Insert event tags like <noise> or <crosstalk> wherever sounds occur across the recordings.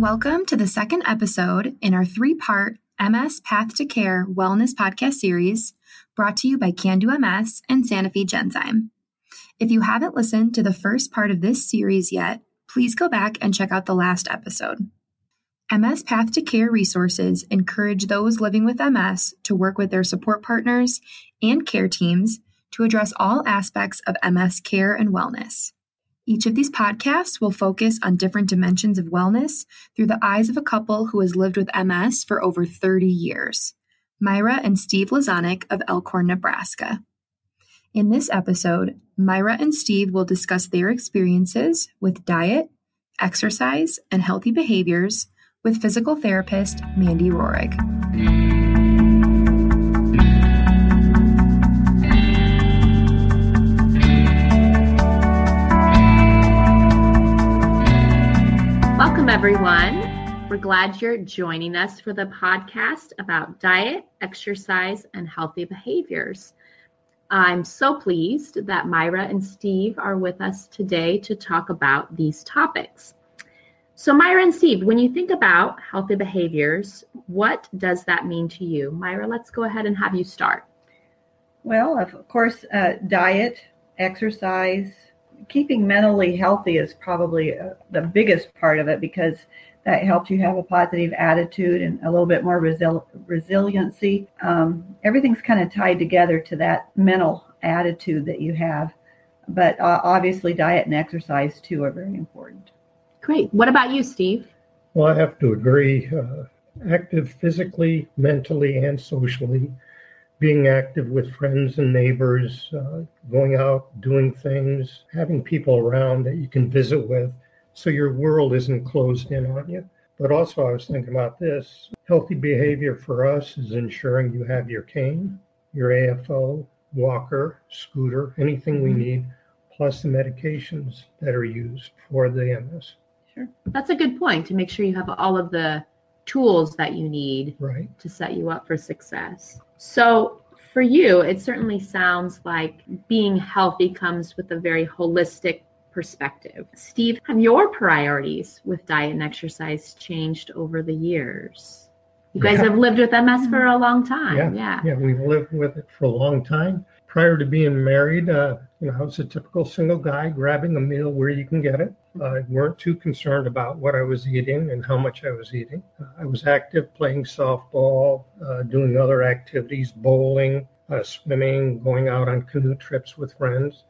welcome to the second episode in our three part MS Path to Care Wellness podcast series brought to you by Can Do MS and Sanofi Genzyme. If you haven't listened to the first part of this series yet, please go back and check out the last episode. MS Path to Care resources encourage those living with MS to work with their support partners and care teams to address all aspects of MS care and wellness. Each of these podcasts will focus on different dimensions of wellness through the eyes of a couple who has lived with MS for over 30 years Myra and Steve Lazonick of Elkhorn, Nebraska. In this episode, Myra and Steve will discuss their experiences with diet, exercise, and healthy behaviors with physical therapist Mandy Rohrig. everyone. We're glad you're joining us for the podcast about diet, exercise, and healthy behaviors. I'm so pleased that Myra and Steve are with us today to talk about these topics. So, Myra and Steve, when you think about healthy behaviors, what does that mean to you? Myra, let's go ahead and have you start. Well, of course, uh, diet, exercise, keeping mentally healthy is probably uh, the biggest part of it because that helps you have a positive attitude and a little bit more resil- resiliency. Um, everything's kind of tied together to that mental attitude that you have. But uh, obviously, diet and exercise too are very important. Great. What about you, Steve? Well, I have to agree. Uh, active physically, mentally, and socially being active with friends and neighbors, uh, going out, doing things, having people around that you can visit with so your world isn't closed in on you. But also, I was thinking about this healthy behavior for us is ensuring you have your cane, your AFO, walker, scooter, anything we mm-hmm. need, plus the medications that are used for the MS. Sure. That's a good point to make sure you have all of the tools that you need right. to set you up for success. So, for you, it certainly sounds like being healthy comes with a very holistic perspective. Steve, have your priorities with diet and exercise changed over the years? You guys yeah. have lived with MS for a mm-hmm. long time. Yeah, yeah. Yeah, we've lived with it for a long time. Prior to being married, uh, you know, I was a typical single guy grabbing a meal where you can get it. I weren't too concerned about what I was eating and how much I was eating. I was active playing softball, uh, doing other activities, bowling, uh, swimming, going out on canoe trips with friends.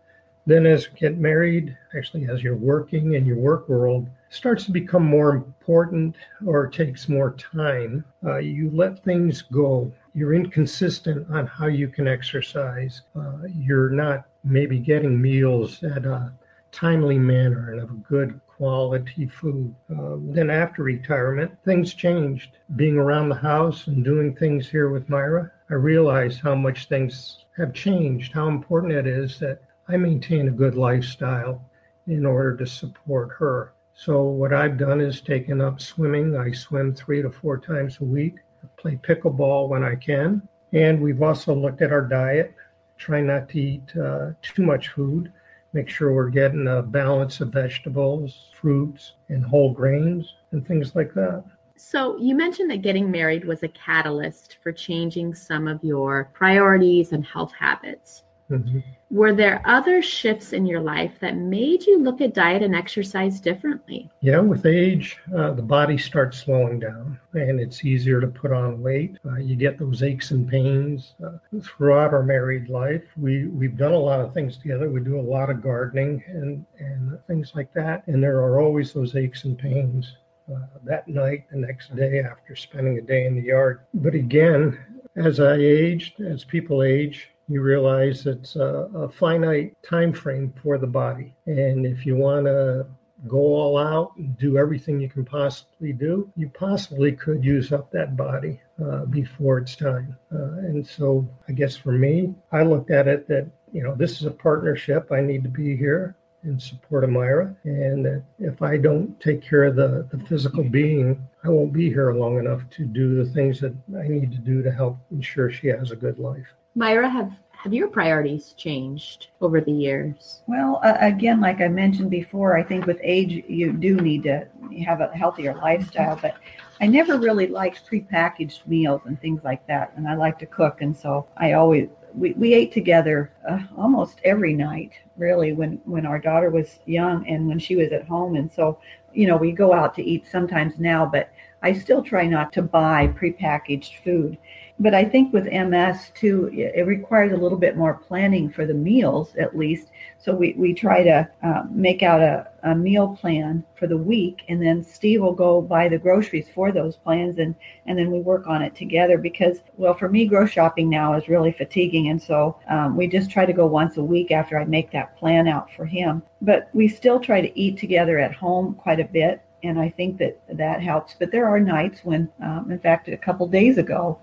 Then, as you get married, actually, as you're working in your work world, starts to become more important or takes more time. Uh, you let things go. You're inconsistent on how you can exercise. Uh, you're not maybe getting meals at a timely manner and of a good quality food. Um, then after retirement, things changed. Being around the house and doing things here with Myra, I realized how much things have changed, how important it is that I maintain a good lifestyle in order to support her. So what I've done is taken up swimming. I swim three to four times a week. Play pickleball when I can. And we've also looked at our diet, try not to eat uh, too much food make sure we're getting a balance of vegetables, fruits, and whole grains and things like that. So, you mentioned that getting married was a catalyst for changing some of your priorities and health habits. Mm-hmm. Were there other shifts in your life that made you look at diet and exercise differently? Yeah, with age, uh, the body starts slowing down and it's easier to put on weight. Uh, you get those aches and pains. Uh, throughout our married life, we, we've done a lot of things together. We do a lot of gardening and, and things like that. And there are always those aches and pains. Uh, that night, the next day after spending a day in the yard. But again, as I aged, as people age, you realize it's a, a finite time frame for the body. And if you want to go all out and do everything you can possibly do, you possibly could use up that body uh, before it's time. Uh, and so I guess for me, I looked at it that, you know, this is a partnership. I need to be here in support of Myra. And that if I don't take care of the, the physical being, I won't be here long enough to do the things that I need to do to help ensure she has a good life. Myra, have have your priorities changed over the years? Well, uh, again, like I mentioned before, I think with age you do need to have a healthier lifestyle, but I never really liked prepackaged meals and things like that, and I like to cook, and so I always we, we ate together uh, almost every night, really, when when our daughter was young and when she was at home, and so you know we go out to eat sometimes now, but I still try not to buy prepackaged food but I think with MS too, it requires a little bit more planning for the meals at least. So we, we try to uh, make out a, a meal plan for the week, and then Steve will go buy the groceries for those plans, and, and then we work on it together. Because, well, for me, grocery shopping now is really fatiguing, and so um, we just try to go once a week after I make that plan out for him. But we still try to eat together at home quite a bit and I think that that helps. But there are nights when, um, in fact, a couple days ago,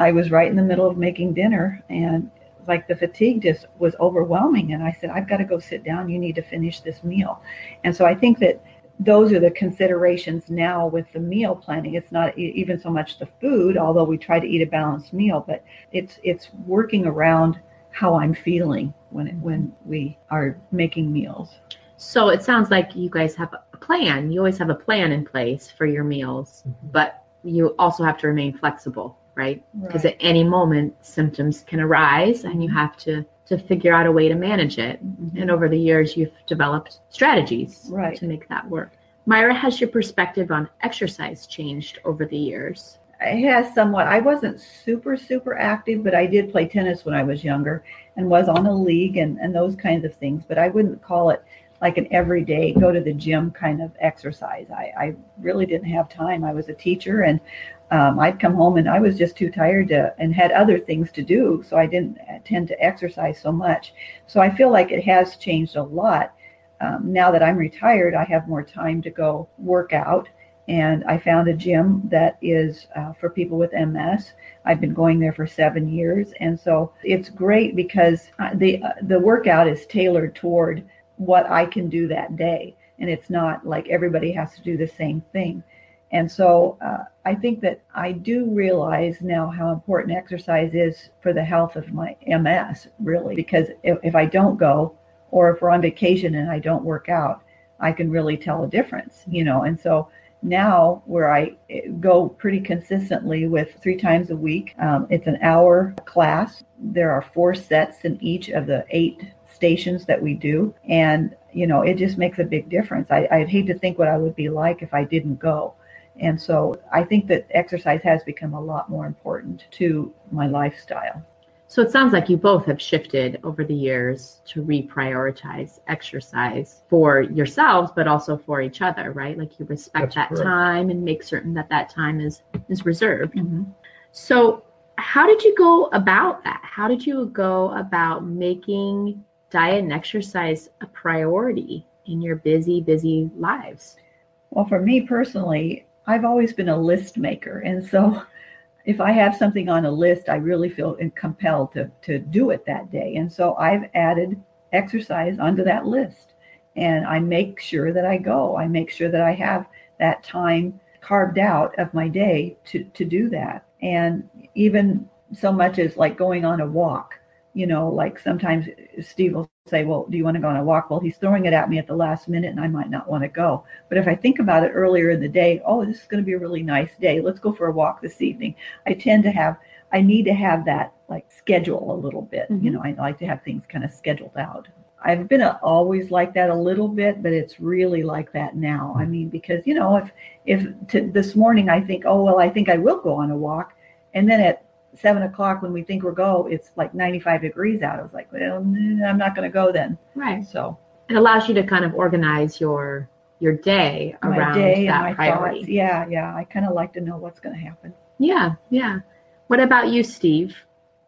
I was right in the middle of making dinner and like the fatigue just was overwhelming. And I said, I've got to go sit down. You need to finish this meal. And so I think that those are the considerations now with the meal planning. It's not even so much the food, although we try to eat a balanced meal, but it's it's working around how I'm feeling when it, when we are making meals. So it sounds like you guys have a plan. You always have a plan in place for your meals, mm-hmm. but you also have to remain flexible right? Because right. at any moment symptoms can arise and you mm-hmm. have to to figure out a way to manage it. Mm-hmm. And over the years you've developed strategies right. to make that work. Myra, has your perspective on exercise changed over the years? It has somewhat. I wasn't super, super active, but I did play tennis when I was younger and was on a league and, and those kinds of things. But I wouldn't call it like an everyday go to the gym kind of exercise. I, I really didn't have time. I was a teacher and um, I'd come home and I was just too tired to, and had other things to do, so I didn't tend to exercise so much. So I feel like it has changed a lot. Um, now that I'm retired, I have more time to go work out, and I found a gym that is uh, for people with MS. I've been going there for seven years, and so it's great because uh, the uh, the workout is tailored toward what I can do that day, and it's not like everybody has to do the same thing. And so uh, I think that I do realize now how important exercise is for the health of my MS, really, because if, if I don't go or if we're on vacation and I don't work out, I can really tell a difference, you know. And so now where I eh, go pretty consistently with three times a week, um, it's an hour class. There are four sets in each of the eight stations that we do. And, you know, it just makes a big difference. I, I'd hate to think what I would be like if I didn't go. And so I think that exercise has become a lot more important to my lifestyle. So it sounds like you both have shifted over the years to reprioritize exercise for yourselves, but also for each other, right? Like you respect That's that correct. time and make certain that that time is is reserved. Mm-hmm. So how did you go about that? How did you go about making diet and exercise a priority in your busy, busy lives? Well, for me personally, I've always been a list maker. And so if I have something on a list, I really feel compelled to, to do it that day. And so I've added exercise onto that list. And I make sure that I go. I make sure that I have that time carved out of my day to, to do that. And even so much as like going on a walk, you know, like sometimes Steve will say, well, do you want to go on a walk? Well, he's throwing it at me at the last minute and I might not want to go. But if I think about it earlier in the day, oh, this is going to be a really nice day. Let's go for a walk this evening. I tend to have, I need to have that like schedule a little bit. Mm-hmm. You know, I like to have things kind of scheduled out. I've been a, always like that a little bit, but it's really like that now. I mean, because you know, if if to, this morning I think, oh well, I think I will go on a walk, and then at seven o'clock when we think we're go, it's like 95 degrees out. I was like, well, I'm not going to go then. Right. So it allows you to kind of organize your your day around day that priority. Thoughts. Yeah, yeah. I kind of like to know what's going to happen. Yeah, yeah. What about you, Steve?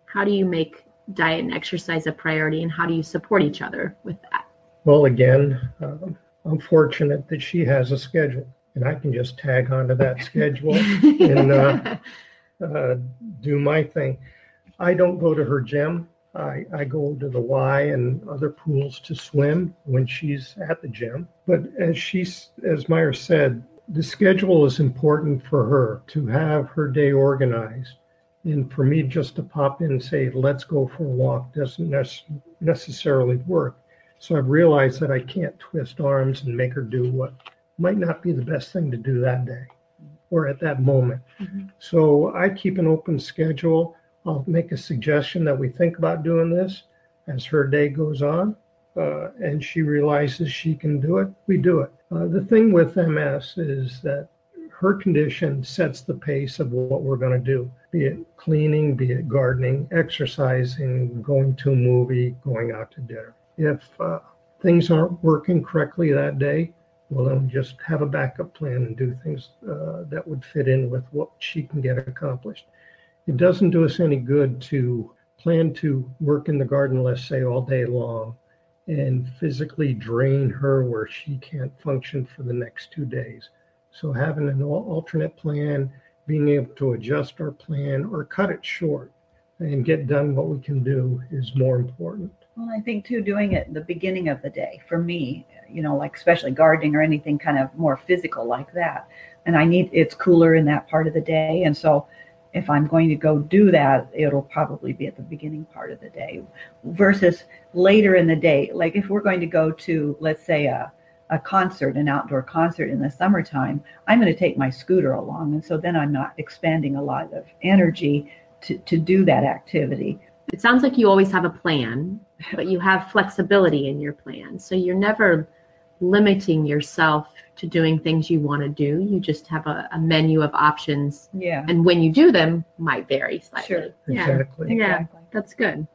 How do you make diet and exercise a priority, and how do you support each other with that? Well, again, uh, I'm fortunate that she has a schedule, and I can just tag onto that <laughs> schedule <laughs> and. Uh, uh, do my thing. I don't go to her gym. I, I go to the Y and other pools to swim when she's at the gym. But as she's, as Myra said, the schedule is important for her to have her day organized And for me just to pop in and say, let's go for a walk doesn't necessarily work. So I've realized that I can't twist arms and make her do what might not be the best thing to do that day or at that moment. Mm-hmm. So I keep an open schedule. I'll make a suggestion that we think about doing this as her day goes on. Uh, and she realizes she can do it, we do it. Uh, the thing with MS is that her condition sets the pace of what we're going to do, be it cleaning, be it gardening, exercising, going to a movie, going out to dinner. If uh, things aren't working correctly that day, well, then just have a backup plan and do things uh, that would fit in with what she can get accomplished. It doesn't do us any good to plan to work in the garden, let's say, all day long and physically drain her where she can't function for the next two days. So having an alternate plan, being able to adjust our plan or cut it short and get done what we can do is more important. Well, I think too, doing it in the beginning of the day for me, you know, like especially gardening or anything kind of more physical like that. And I need it's cooler in that part of the day, and so if I'm going to go do that, it'll probably be at the beginning part of the day versus later in the day. Like if we're going to go to, let's say, a, a concert, an outdoor concert in the summertime, I'm going to take my scooter along. And so then I'm not expanding a lot of energy to, to do that activity. It sounds like you always have a plan, but you have flexibility in your plan. So you're never limiting yourself to doing things you want to do. You just have a, a, menu of options. Yeah. And when you do them might vary slightly. Sure. Yeah. Exactly. Yeah. Exactly. That's good.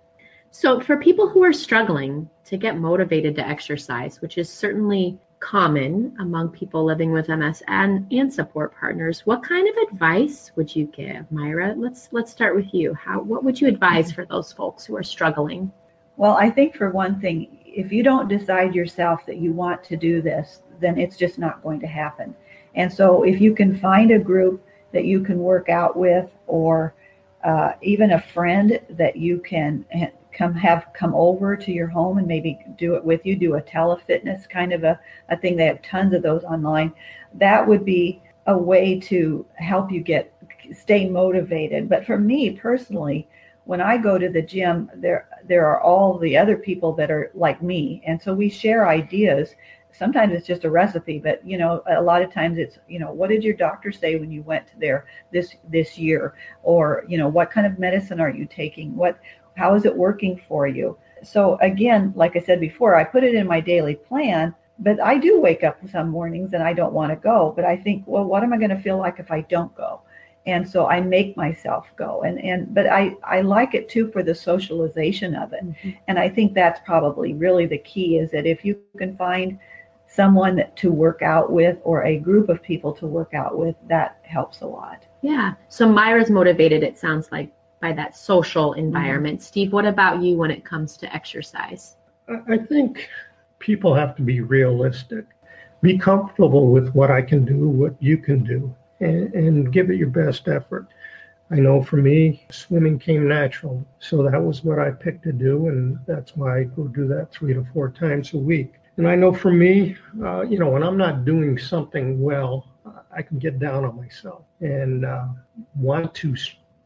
So for people who are struggling to get motivated to exercise, which is certainly common among people living with MS and, and support partners, what kind of advice would you give, Myra? Let's let's start with you. How what would you advise mm-hmm. for those folks who are struggling? Well, I think for one thing, if you don't decide yourself that you want to do this, then it's just not going to happen. And so if you can find a group that you can work out with or uh, even a friend that you can come have come over to your home and maybe do it with you, do a telefitness kind of a, a thing. They have tons of those online. That would be a way to help you get stay motivated. But for me personally, when I go to the gym, there there are all the other people that are like me, and so we share ideas. Sometimes it's just a recipe, but you know, a lot of times it's you know, what did your doctor say when you went there this this year, or you know, what kind of medicine are you taking? What how is it working for you? So again, like I said before, I put it in my daily plan, but I do wake up some mornings and I don't want to go. But I think, well, what am I going to feel like if I don't go? And so I make myself go. And and but I I like it too for the socialization of it. Mm-hmm. and I think that's probably really the key is that if you can find someone to work out with or a group of people to work out with that helps a lot. Yeah. So Myra's motivated it sounds like by that social environment. Mm-hmm. Steve what about you when it comes to exercise? I think people have to be realistic. Be comfortable with what I can do what you can do and, and give it your best effort. I know for me, swimming came natural. So that was what I picked to do. And that's why I go do that three to four times a week. And I know for me, uh, you know, when I'm not doing something well, I can get down on myself and uh, want to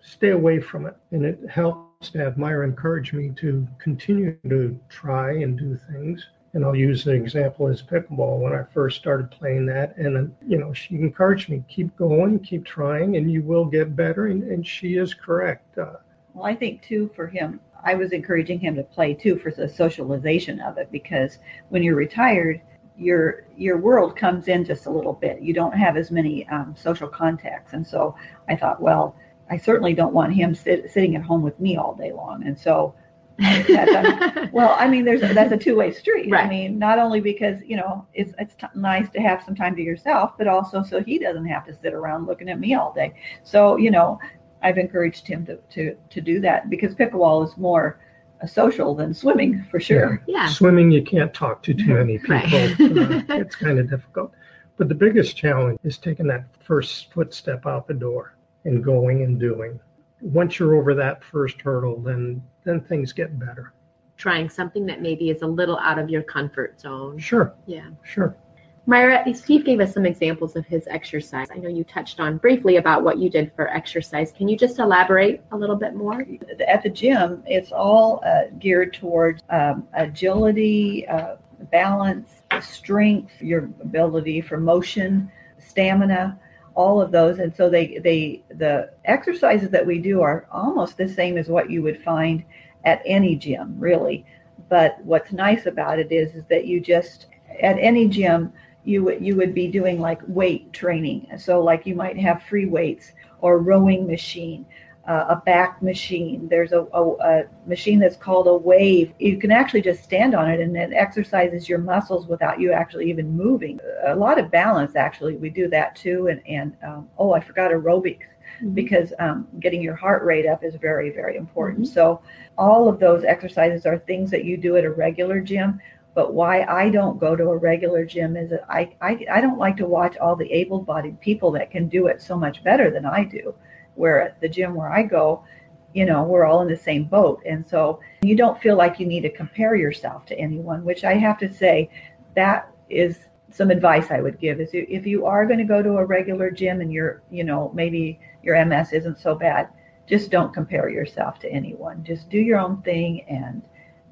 stay away from it. And it helps to have Myra encourage me to continue to try and do things and I'll use the example as pickleball when I first started playing that. And, you know, she encouraged me, keep going, keep trying, and you will get better. And, and she is correct. Uh, well, I think, too, for him, I was encouraging him to play, too, for the socialization of it, because when you're retired, your your world comes in just a little bit. You don't have as many um, social contacts. And so I thought, well, I certainly don't want him sit, sitting at home with me all day long. And so <laughs> well, I mean, there's that's a two-way street. Right. I mean, not only because you know it's it's t- nice to have some time to yourself, but also so he doesn't have to sit around looking at me all day. So you know, I've encouraged him to to to do that because pickleball is more social than swimming for sure. Yeah. yeah. Swimming, you can't talk to too many <laughs> people. Right. <laughs> uh, it's kind of difficult. But the biggest challenge is taking that first footstep out the door and going and doing once you're over that first hurdle, then then things get better. Trying something that maybe is a little out of your comfort zone. Sure. Yeah. Sure. Myra, Steve gave us some examples of his exercise. I know you touched on briefly about what you did for exercise. Can you just elaborate a little bit more? At the gym, it's all uh, geared towards um, agility, uh, balance, strength, your ability for motion, stamina, all of those. And so they, they the exercises that we do are almost the same as what you would find at any gym, really. But what's nice about it is, is that you just at any gym you would you would be doing like weight training. So like you might have free weights or rowing machine, uh, a back machine. There's a, a, a, machine that's called a wave. You can actually just stand on it and it exercises your muscles without you actually even moving. A lot of balance actually. We do that too. And and um, oh, I forgot aerobics. Mm-hmm. Because um, getting your heart rate up is very, very important. Mm-hmm. So, all of those exercises are things that you do at a regular gym but why I don't go to a regular gym is that I, I, I don't like to watch all the able bodied people that can do it so much better than I do. Where at the gym where I go, you know, we're all in the same boat. And so you don't feel like you need to compare yourself to anyone, which I have to say that is some advice I would give is if you are going to go to a regular gym and you're, you know, maybe your MS isn't so bad, just don't compare yourself to anyone. Just do your own thing and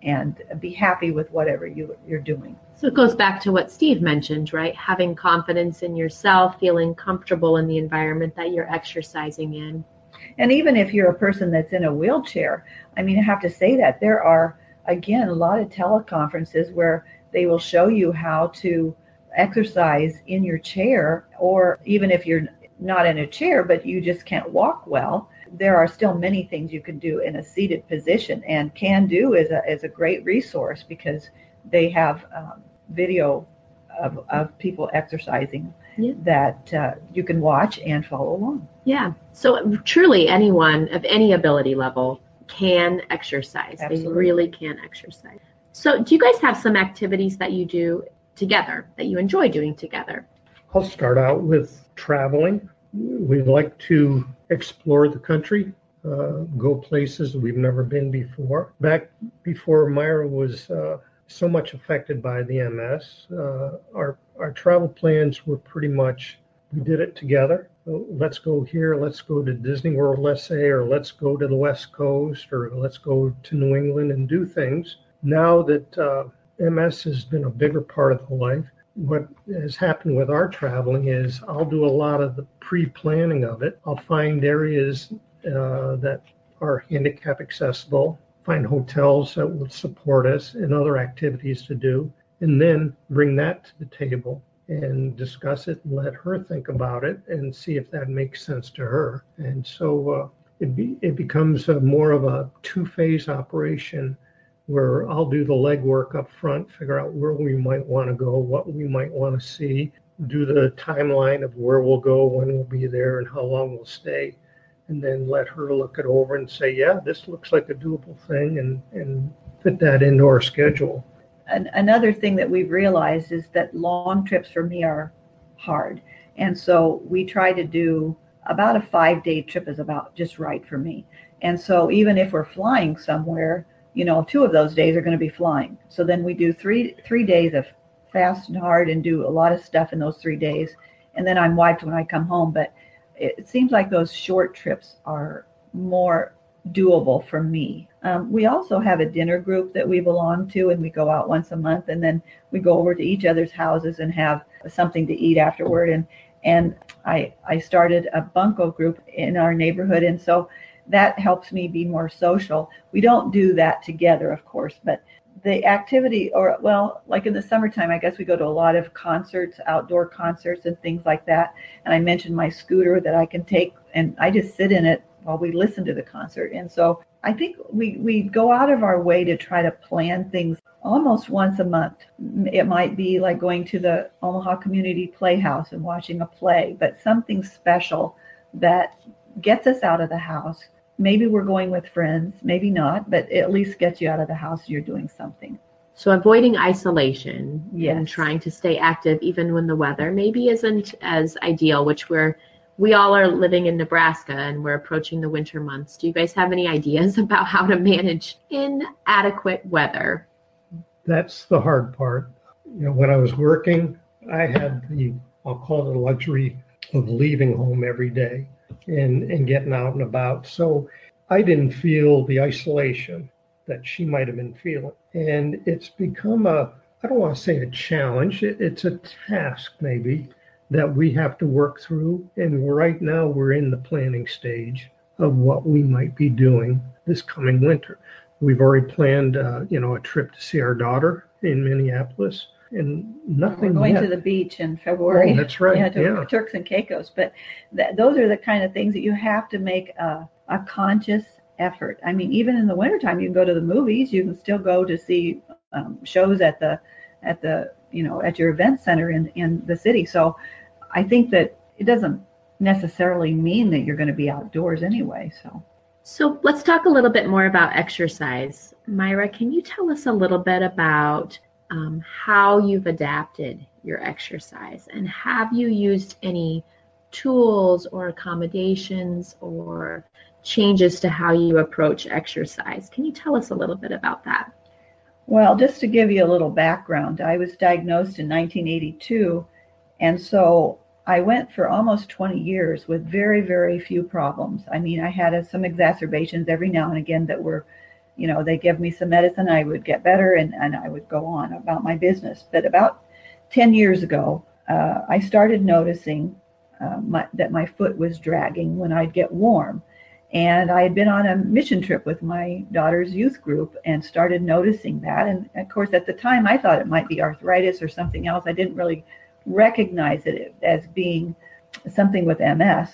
and be happy with whatever you, you're doing. So it goes back to what Steve mentioned, right? Having confidence in yourself, feeling comfortable in the environment that you're exercising in. And even if you're a person that's in a wheelchair, I mean, I have to say that there are, again, a lot of teleconferences where they will show you how to exercise in your chair, or even if you're not in a chair, but you just can't walk well, there are still many things you can do in a seated position. And CanDo is a, is a great resource because they have um, video of, of people exercising yeah. that uh, you can watch and follow along. Yeah. So truly anyone of any ability level can exercise. Absolutely. They really can exercise. So do you guys have some activities that you do together that you enjoy doing together? I'll start out with traveling. We like to explore the country, uh, go places we've never been before. Back before Myra was uh, so much affected by the MS, uh, our our travel plans were pretty much we did it together. Let's go here. Let's go to Disney World, let's say, or let's go to the West Coast, or let's go to New England and do things. Now that uh, MS has been a bigger part of the life, what has happened with our traveling is I'll do a lot of the pre-planning of it. I'll find areas uh, that are handicap accessible, find hotels that will support us, and other activities to do, and then bring that to the table and discuss it and let her think about it and see if that makes sense to her. And so uh, it, be, it becomes more of a two-phase operation where I'll do the legwork up front, figure out where we might want to go, what we might want to see, do the timeline of where we'll go, when we'll be there, and how long we'll stay, and then let her look it over and say, yeah, this looks like a doable thing, and, and fit that into our schedule. And another thing that we've realized is that long trips for me are hard. And so we try to do about a five day trip is about just right for me. And so even if we're flying somewhere, you know, two of those days are going to be flying. So then we do three three days of fast and hard and do a lot of stuff in those three days, and then I'm wiped when I come home. But it seems like those short trips are more doable for me. Um, we also have a dinner group that we belong to, and we go out once a month, and then we go over to each other's houses and have something to eat afterward. And and I I started a bunco group in our neighborhood, and so that helps me be more social. We don't do that together, of course, but the activity, or well, like in the summertime, I guess we go to a lot of concerts, outdoor concerts, and things like that. And I mentioned my scooter that I can take, and I just sit in it while we listen to the concert. And so I think we, we go out of our way to try to plan things almost once a month. It might be like going to the Omaha Community Playhouse and watching a play, but something special that gets us out of the house maybe we're going with friends, maybe not, but at least gets you out of the house. You're doing something. So avoiding isolation yes. and trying to stay active even when the weather maybe isn't as ideal, which we're we all are living in Nebraska and we're approaching the winter months. Do you guys have any ideas <laughs> about how to manage inadequate weather? That's the hard part. You know, when I was working, I had the, I'll call it the luxury of leaving home every day and, and getting out and about. So I didn't feel the isolation that she might have been feeling. And it's become a, I don't want to say a challenge, it, it's a task maybe that we have to work through. And right now we're in the planning stage of what we might be doing this coming winter. We've already planned, uh, you know, a trip to see our daughter in Minneapolis, and nothing. We're going yet. to the beach in February. Oh, that's <laughs> right. Yeah, to Yeah. Turks and Caicos. But th- those are the kind of things that you have to make a, a conscious effort. I mean, even in the wintertime, you can go to the movies. You can still go to see um, shows at the at the you know at your event center in in the city. So I think that it doesn't necessarily mean that you're going to be outdoors anyway. So. So let's talk a little bit more about exercise. Myra, can you tell us a little bit about um, how you've adapted your exercise and have you used any tools or accommodations or changes to how you approach exercise? Can you tell us a little bit about that? Well, just to give you a little background, I was diagnosed in 1982, and so I went for almost 20 years with very, very few problems. I mean, I had uh, some exacerbations every now and again that were, you know, they give me some medicine, I would get better, and, and I would go on about my business. But about 10 years ago, uh, I started noticing uh, my, that my foot was dragging when I'd get warm. And I had been on a mission trip with my daughter's youth group and started noticing that. And of course, at the time, I thought it might be arthritis or something else. I didn't really recognize it as being something with MS.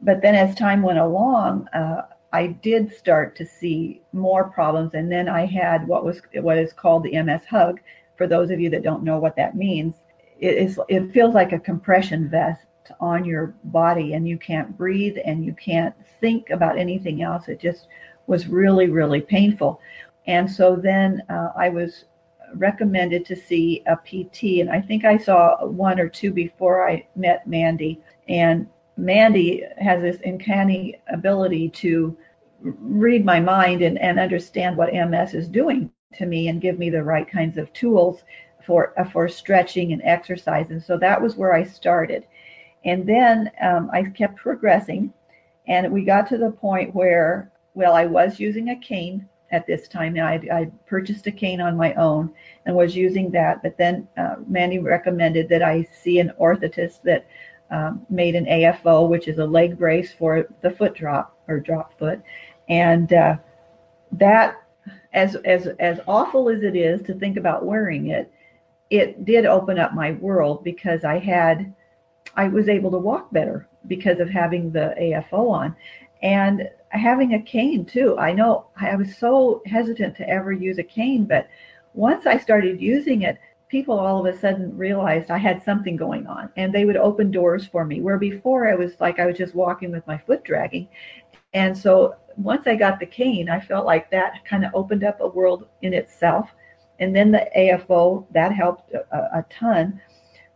But then as time went along, uh, I did start to see more problems. And then I had what was what is called the MS hug. For those of you that don't know what that means, it is it feels like a compression vest on your body and you can't breathe and you can't think about anything else. It just was really, really painful. And so then uh, I was recommended to see a PT, and I think I saw one or two before I met Mandy. And Mandy has this uncanny ability to read my mind and, and understand what MS is doing to me and give me the right kinds of tools for uh, for stretching and exercise. And so that was where I started. And then um, I kept progressing, and we got to the point where, well, I was using a cane at this time. I, I purchased a cane on my own and was using that, but then uh, Mandy recommended that I see an orthotist that um, made an AFO, which is a leg brace for the foot drop or drop foot, and uh, that, as as as awful as it is to think about wearing it, it did open up my world because I had I was able to walk better because of having the AFO on. And having a cane too. I know I was so hesitant to ever use a cane, but once I started using it, people all of a sudden realized I had something going on and they would open doors for me. Where before I was like I was just walking with my foot dragging. And so once I got the cane, I felt like that kind of opened up a world in itself. And then the AFO, that helped a, a ton.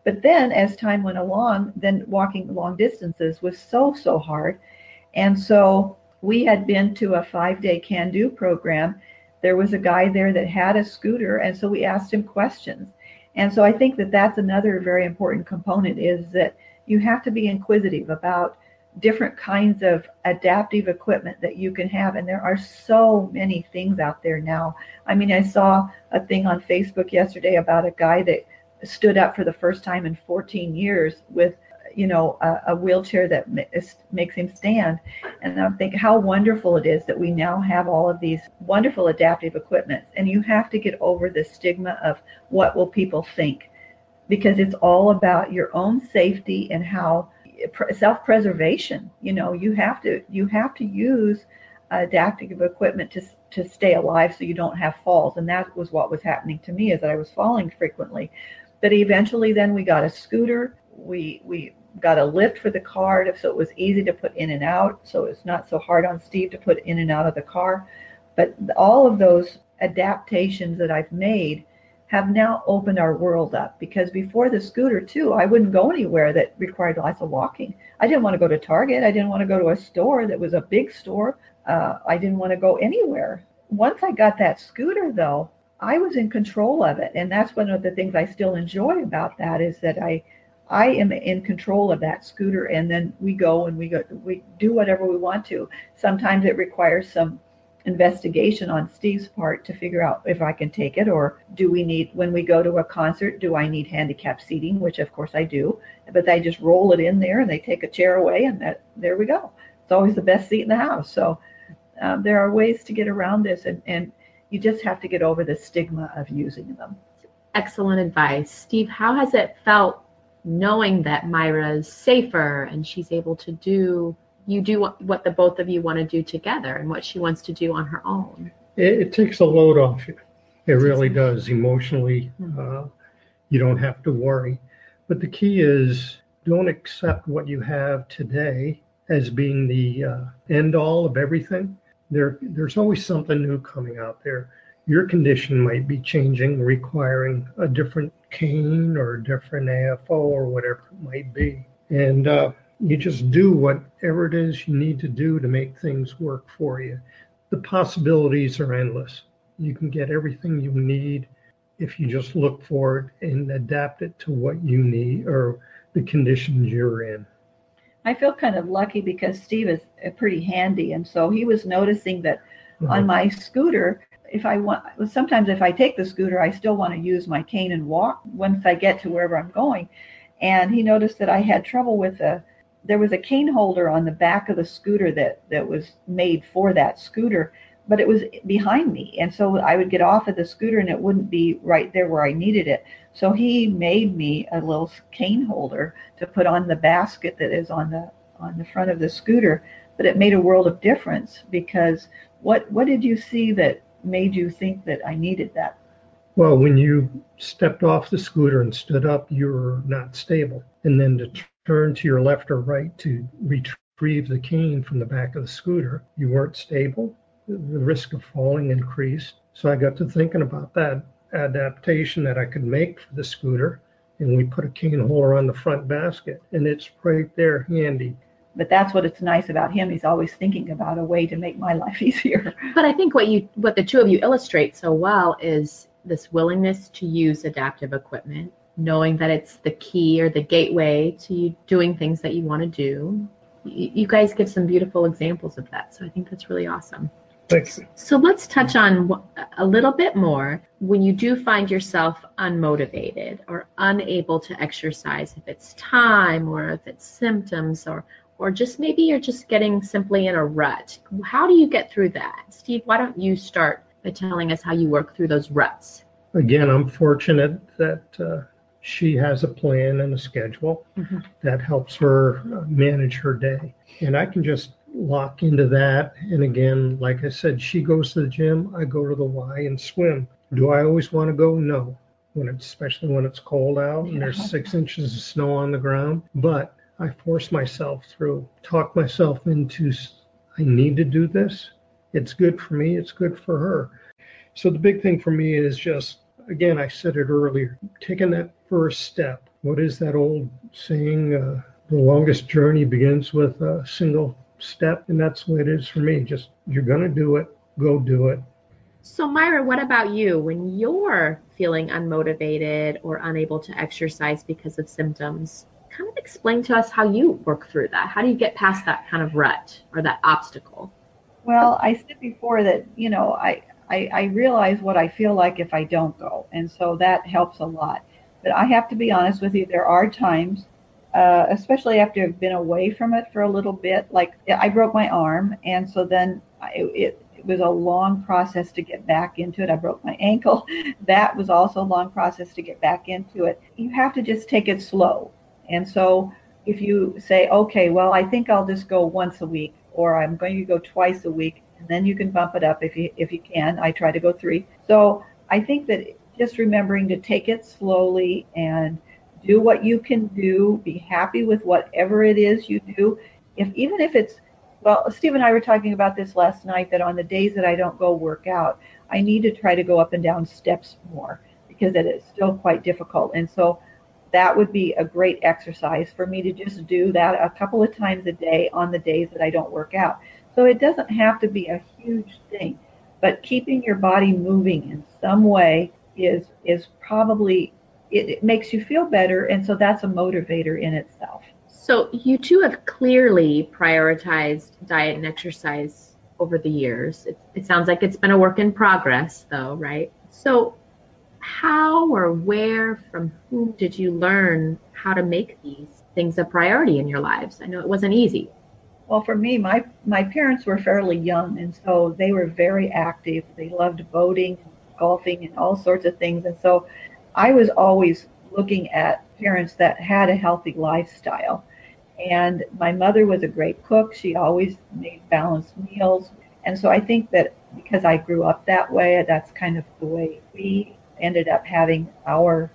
But then as time went along, then walking long distances was so, so hard. And so we had been to a five day can do program. There was a guy there that had a scooter. And so we asked him questions. And so I think that that's another very important component is that you have to be inquisitive about different kinds of adaptive equipment that you can have. And there are so many things out there now. I mean, I saw a thing on Facebook yesterday about a guy that stood up for the first time in 14 years with you know a, a wheelchair that makes him stand. And i think how wonderful it is that we now have all of these wonderful adaptive equipment and you have to get over the stigma of what will people think. Because it's all about your own safety and how self-preservation you know you have to you have to use adaptive equipment to to stay alive so you don't have falls. And that was what was happening to me is that i was falling frequently. But eventually then we got a scooter. We we got a lift for the car so it was easy to put in and out so it's not so hard on steve to put in and out of the car but all of those adaptations that i've made have now opened our world up because before the scooter too i wouldn't go anywhere that required lots of walking i didn't want to go to target i didn't want to go to a store that was a big store uh, i didn't want to go anywhere once i got that scooter though I was in control of it. And that's one of the things I still enjoy about that is that I I am in control of that scooter and then we go and we go we do whatever we want to. Sometimes it requires some investigation on Steve's part to figure out if I can take it or do we need when we go to a concert do I need handicap seating which of course I do but they just roll it in there and they take a chair away and that there we go. It's always the best seat in the house. So um, there are ways to get around this and, and you just have to get over the stigma of using them. Excellent advice. Steve how has it felt knowing that Myra's safer and she's able to do you do what, the both of you want to do together and what she wants to do on her own. It, it takes a load off you. It really does. Emotionally, mm-hmm. uh, you don't have to worry. But the key is don't accept what you have today as being the uh, end all of everything. There, there's always something new coming out there. Your condition might be changing, requiring a different cane or a different AFO or whatever it might be. And uh, you just do whatever it is you need to do to make things work for you. The possibilities are endless. You can get everything you need if you just look for it and adapt it to what you need or the conditions you're in. I feel kind of lucky because Steve is pretty handy, and so he was noticing that uh-huh. on my scooter, if I want, sometimes if I take the scooter, I still want to use my cane and walk once I get to wherever I'm going. And he noticed that I had trouble with a, there was a cane holder on the back of the scooter that that was made for that scooter but it was behind me and so i would get off of the scooter and it wouldn't be right there where i needed it so he made me a little cane holder to put on the basket that is on the on the front of the scooter but it made a world of difference because what what did you see that made you think that i needed that well when you stepped off the scooter and stood up you were not stable and then to turn to your left or right to retrieve the cane from the back of the scooter. You weren't stable. The risk of falling increased. So I got to thinking about that adaptation that I could make for the scooter. And we put a cane holder on the front basket, and it's right there handy. But that's what it's nice about him. He's always thinking about a way to make my <laughs> life easier. But I think what you, what the two of you illustrate so well is this willingness to use adaptive equipment knowing that it's the key or the gateway to you doing things that you want to do. You guys give some beautiful examples of that. So I think that's really awesome. Thanks. So let's touch on a little bit more when you do find yourself unmotivated or unable to exercise, if it's time or if it's symptoms or or just maybe you're just getting simply in a rut. How do you get through that? Steve, why don't you start by telling us how you work through those ruts? Again, I'm fortunate that uh, she has a plan and a schedule mm-hmm. that helps her manage her day. And I can just lock into that. And again, like I said, she goes to the gym, I go to the Y and swim. Do I always want to go? No. When it's, especially when it's cold out and there's six inches of snow on the ground. But I force myself through, talk myself into, I need to do this. It's good for me. It's good for her. So the big thing for me is just again, I said it earlier, taking that first step. What is that old saying? Uh, the longest journey begins with a single step, and that's what it is for me. Just you're going to do it, go do it. So, Myra, what about you? When you're feeling unmotivated or unable to exercise because of symptoms, kind of explain to us how you work through that. How do you get past that kind of rut or that obstacle? Well, I said before that, you know, I, I, I realize what I feel like if I don't go. And so that helps a lot. But I have to be honest with you, there are times, uh, especially after I've been away from it for a little bit, like I broke my arm. And so then it, it, it was a long process to get back into it. I broke my ankle. <laughs> That was also a long process to get back into it. You have to just take it slow. And so if you say, okay, well, I think I'll just go once a week, or I'm going to go twice a week, and then you can bump it up if you if you can. I try to go three. So I think that just remembering to take it slowly and do what you can do. Be happy with whatever it is you do. If even if it's well, Steve and I were talking about this last night that on the days that I don't go work out, I need to try to go up and down steps more because it is still quite difficult. And so that would be a great exercise for me to just do that a couple of times a day on the days that I don't work out. So it doesn't have to be a huge thing. but keeping your body moving in some way is is probably it, it makes you feel better, and so that's a motivator in itself. So you two have clearly prioritized diet and exercise over the years. It, it sounds like it's been a work in progress, though, right? So how or where from whom did you learn how to make these things a priority in your lives? I know it wasn't easy. Well, for me, my my parents were fairly young, and so they were very active. They loved boating, golfing, and all sorts of things. And so, I was always looking at parents that had a healthy lifestyle. And my mother was a great cook. She always made balanced meals. And so I think that because I grew up that way, that's kind of the way we ended up having our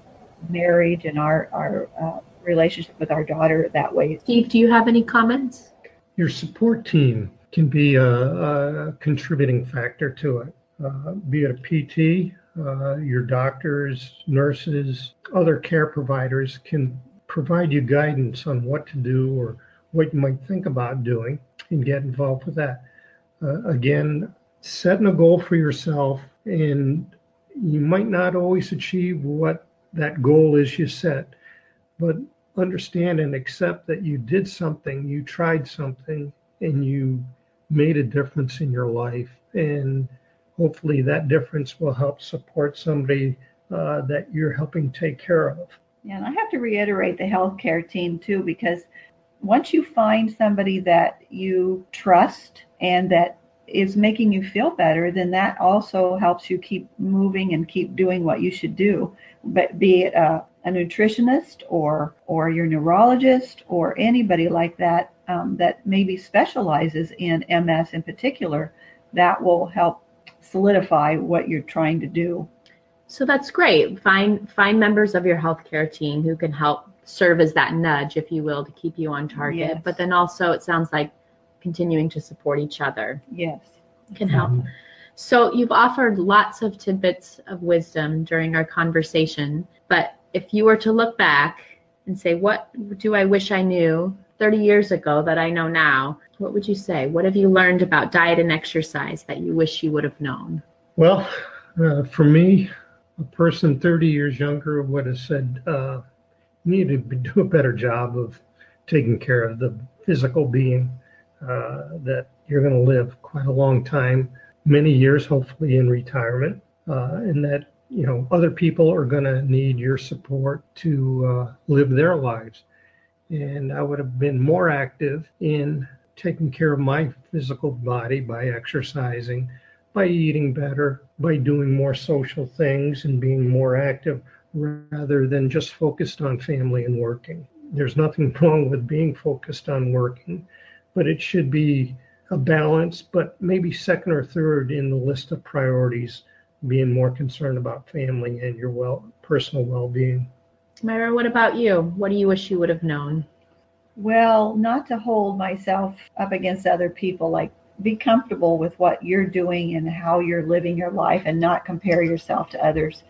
marriage and our, our uh, relationship with our daughter that way. Steve, do you have any comments? Your support team can be a, a contributing factor to it, uh, be it a PT, uh, your doctors, nurses, other care providers can provide you guidance on what to do or what you might think about doing and get involved with that. Uh, again, setting a goal for yourself, and you might not always achieve what that goal is you set, but understand and accept that you did something, you tried something, and you made a difference in your life. And hopefully that difference will help support somebody uh, that you're helping take care of. Yeah, and I have to reiterate the healthcare team too, because once you find somebody that you trust and that is making you feel better, then that also helps you keep moving and keep doing what you should do. But be it a, a nutritionist or or your neurologist or anybody like that um, that maybe specializes in MS in particular, that will help solidify what you're trying to do. So that's great. Find find members of your healthcare team who can help serve as that nudge, if you will, to keep you on target. Yes. But then also, it sounds like continuing to support each other. Yes, can help. Mm-hmm. So you've offered lots of tidbits of wisdom during our conversation. But if you were to look back and say, what do I wish I knew 30 years ago that I know now? What would you say? What have you learned about diet and exercise that you wish you would have known? Well, uh, for me, a person 30 years younger would have said, uh, you need to do a better job of taking care of the physical being, uh, that you're going to live quite a long time, many years, hopefully in retirement, uh, and that you know other people are going to need your support to uh, live their lives. And I would have been more active in taking care of my physical body by exercising, by eating better, by doing more social things and being more active rather than just focused on family and working. There's nothing <laughs> wrong with being focused on working, but it should be a balance, but maybe second or third in the list of priorities, being more concerned about family and your well personal well-being. Myra, what about you? What do you wish you would have known? Well, not to hold myself up against other people like be comfortable with what you're doing and how you're living your life and not compare yourself to others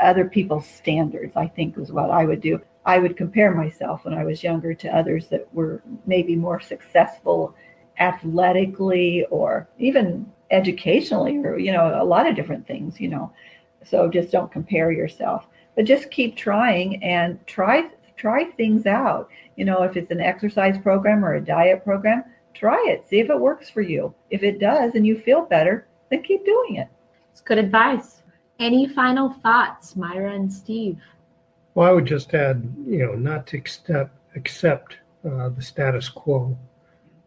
other people's standards i think is what i would do i would compare myself when i was younger to others that were maybe more successful athletically or even educationally or you know a lot of different things you know so just don't compare yourself but just keep trying and try try things out you know if it's an exercise program or a diet program try it, see if it works for you. If it does and you feel better, then keep doing it. It's good advice. Any final thoughts, Myra and Steve? Well, I would just add, you know, not to accept, accept uh, the status quo.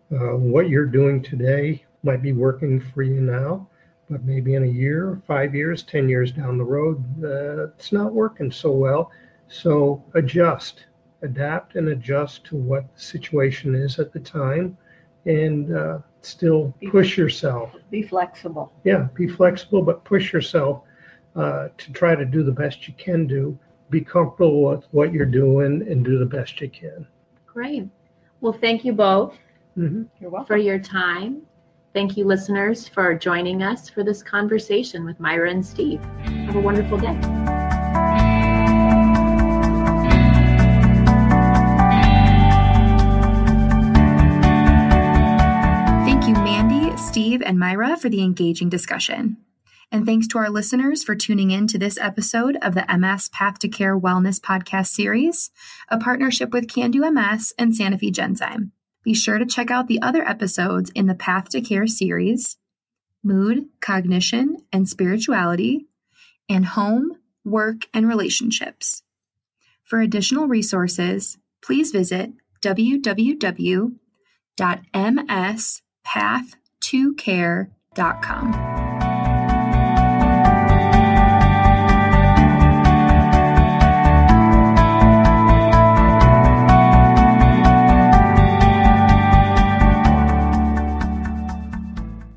Uh, what you're doing today might be working for you now, but maybe in a year, five years, 10 years down the road, uh, it's not working so well. So adjust, adapt and adjust to what the situation is at the time and uh, still push yourself. Be flexible. Yeah, be flexible, but push yourself uh, to try to do the best you can do. Be comfortable with what you're doing and do the best you can. Great. Well, thank you both mm-hmm. for your time. Thank you, listeners, for joining us for this conversation with Myra and Steve. Have a wonderful day. Thank you, Mandy, Steve and Myra for the engaging discussion. And thanks to our listeners for tuning in to this episode of the MS Path to Care Wellness podcast series, a partnership with Can MS and Sanofi Genzyme. Be sure to check out the other episodes in the Path to Care series mood, cognition, and spirituality, and home, work, and relationships. For additional resources, please visit www.mspathtocare.com.